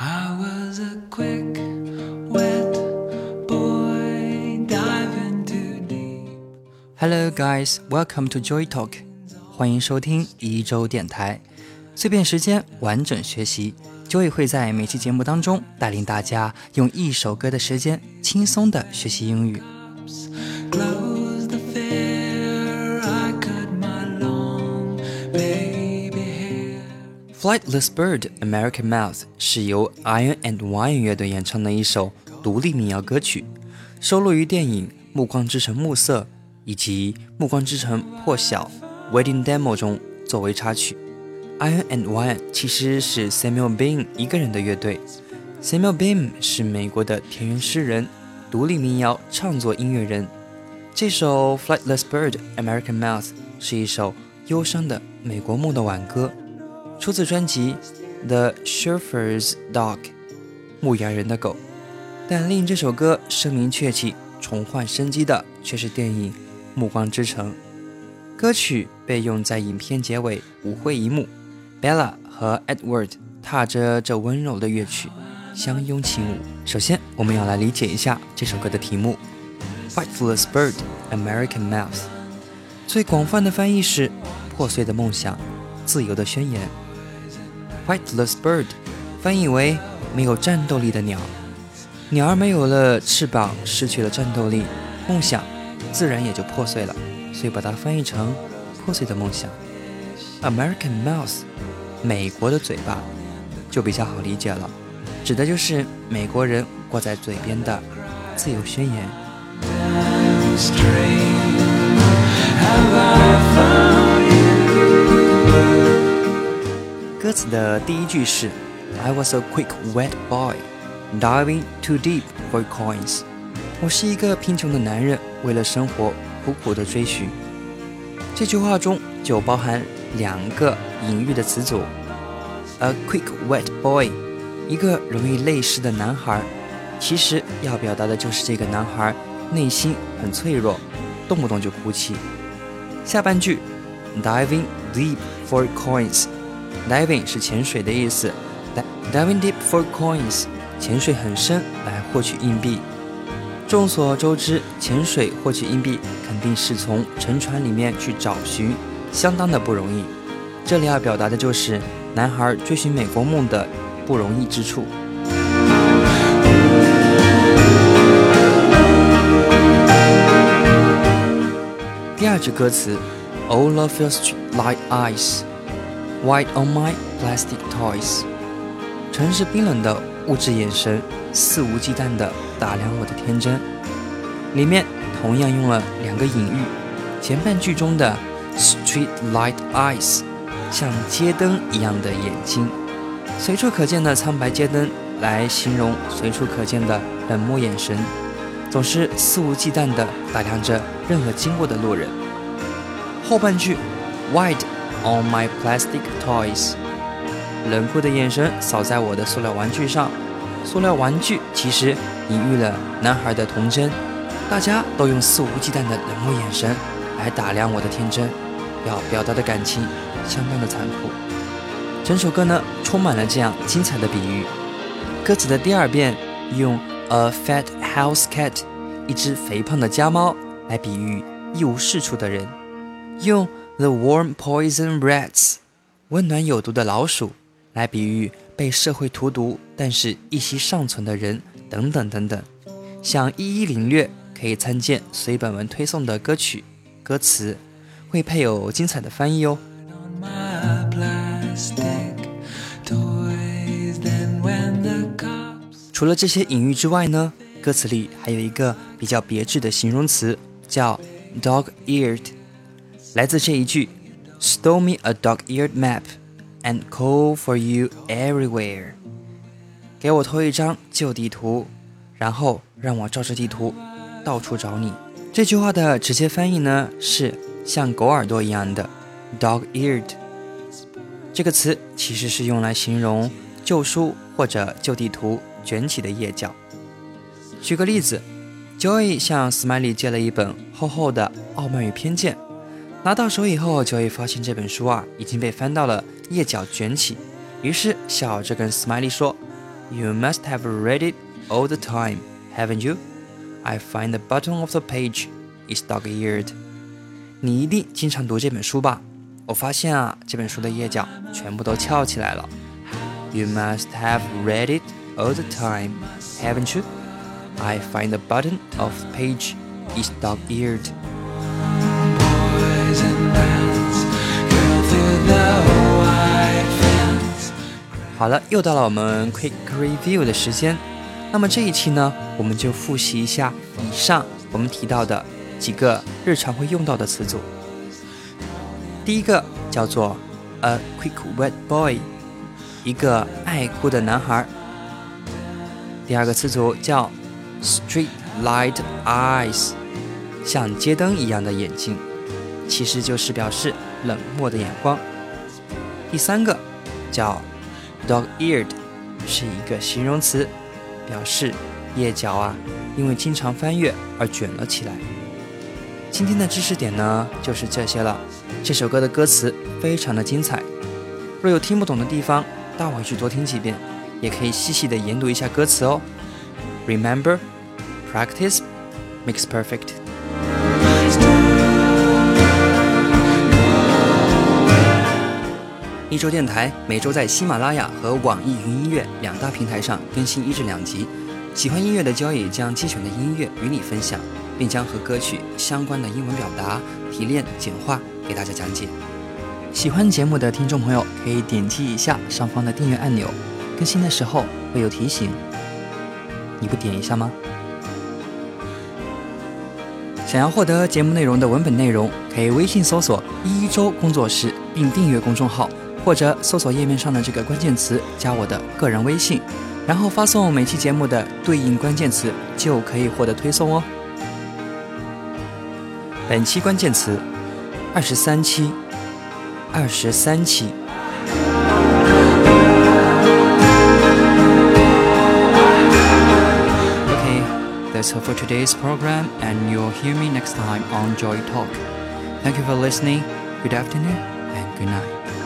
I was a quick, wet boy diving too deep. Hello, guys. Welcome to Joy Talk. 欢迎收听一周电台，碎片时间，完整学习。Joy 会在每期节目当中带领大家用一首歌的时间，轻松的学习英语。Flightless Bird American Mouth 是由 Iron and Wine 乐队演唱的一首独立民谣歌曲，收录于电影《暮光之城：暮色》以及《暮光之城：破晓》Wedding Demo 中作为插曲。Iron and Wine 其实是 Samuel Bean 一个人的乐队。Samuel Bean 是美国的田园诗人、独立民谣创作音乐人。这首 Flightless Bird American Mouth 是一首忧伤的美国梦的挽歌。出自专辑《The Shepherd's Dog》牧羊人的狗，但令这首歌声名鹊起、重焕生机的却是电影《暮光之城》。歌曲被用在影片结尾舞会一幕，Bella 和 Edward 踏着这温柔的乐曲相拥轻舞。首先，我们要来理解一下这首歌的题目《：Fightless Bird, American Mouth》，最广泛的翻译是“破碎的梦想”。自由的宣言，Flightless bird，翻译为没有战斗力的鸟。鸟儿没有了翅膀，失去了战斗力，梦想自然也就破碎了。所以把它翻译成破碎的梦想。American mouth，美国的嘴巴，就比较好理解了，指的就是美国人挂在嘴边的自由宣言。歌词的第一句是 I was a quick wet boy, diving too deep for coins。我是一个贫穷的男人，为了生活苦苦的追寻。这句话中就包含两个隐喻的词组，a quick wet boy，一个容易泪湿的男孩。其实要表达的就是这个男孩内心很脆弱，动不动就哭泣。下半句，diving deep for coins。Diving 是潜水的意思，Diving deep for coins，潜水很深来获取硬币。众所周知，潜水获取硬币肯定是从沉船里面去找寻，相当的不容易。这里要表达的就是男孩追寻美国梦的不容易之处。第二句歌词，All of your street light eyes。White on my plastic toys，城市冰冷的物质眼神，肆无忌惮地打量我的天真。里面同样用了两个隐喻，前半句中的 street light eyes，像街灯一样的眼睛，随处可见的苍白街灯来形容随处可见的冷漠眼神，总是肆无忌惮地打量着任何经过的路人。后半句 white。On my plastic toys，冷酷的眼神扫在我的塑料玩具上。塑料玩具其实隐喻了男孩的童真。大家都用肆无忌惮的冷漠眼神来打量我的天真，要表达的感情相当的残酷。整首歌呢充满了这样精彩的比喻。歌词的第二遍用 a fat house cat，一只肥胖的家猫来比喻一无是处的人，用 The warm poison rats，温暖有毒的老鼠，来比喻被社会荼毒但是一息尚存的人，等等等等。想一一领略，可以参见随本文推送的歌曲歌词，会配有精彩的翻译哦。除了这些隐喻之外呢，歌词里还有一个比较别致的形容词，叫 dog-eared。来自这一句：“Stole me a dog-eared map and call for you everywhere。”给我偷一张旧地图，然后让我照着地图到处找你。这句话的直接翻译呢是像狗耳朵一样的 “dog-eared”。这个词其实是用来形容旧书或者旧地图卷起的页角。举个例子，Joey 向 Smiley 借了一本厚厚的《傲慢与偏见》。拿到手以后，就会发现这本书啊已经被翻到了页角卷起，于是笑着跟 Smiley 说 You must have read it all the time, haven't you? I find the bottom of the page is dog-eared. 你一定经常读这本书吧？我发现啊，这本书的页角全部都翘起来了。You must have read it all the time, haven't you? I find the bottom of the page is dog-eared. 好了，又到了我们 quick review 的时间。那么这一期呢，我们就复习一下以上我们提到的几个日常会用到的词组。第一个叫做 a quick wet boy，一个爱哭的男孩。第二个词组叫 street light eyes，像街灯一样的眼睛，其实就是表示冷漠的眼光。第三个叫 dog-eared，是一个形容词，表示腋角啊因为经常翻阅而卷了起来。今天的知识点呢就是这些了。这首歌的歌词非常的精彩，若有听不懂的地方，倒回去多听几遍，也可以细细的研读一下歌词哦。Remember, practice makes perfect. 一周电台每周在喜马拉雅和网易云音乐两大平台上更新一至两集。喜欢音乐的交易将精选的音乐与你分享，并将和歌曲相关的英文表达提炼简化给大家讲解。喜欢节目的听众朋友可以点击一下上方的订阅按钮，更新的时候会有提醒。你不点一下吗？想要获得节目内容的文本内容，可以微信搜索“一周工作室”并订阅公众号，或者搜索页面上的这个关键词加我的个人微信，然后发送每期节目的对应关键词，就可以获得推送哦。本期关键词：二十三期，二十三期。OK，that's all for today's program, and you'll hear me next time on Joy Talk. Thank you for listening. Good afternoon and good night.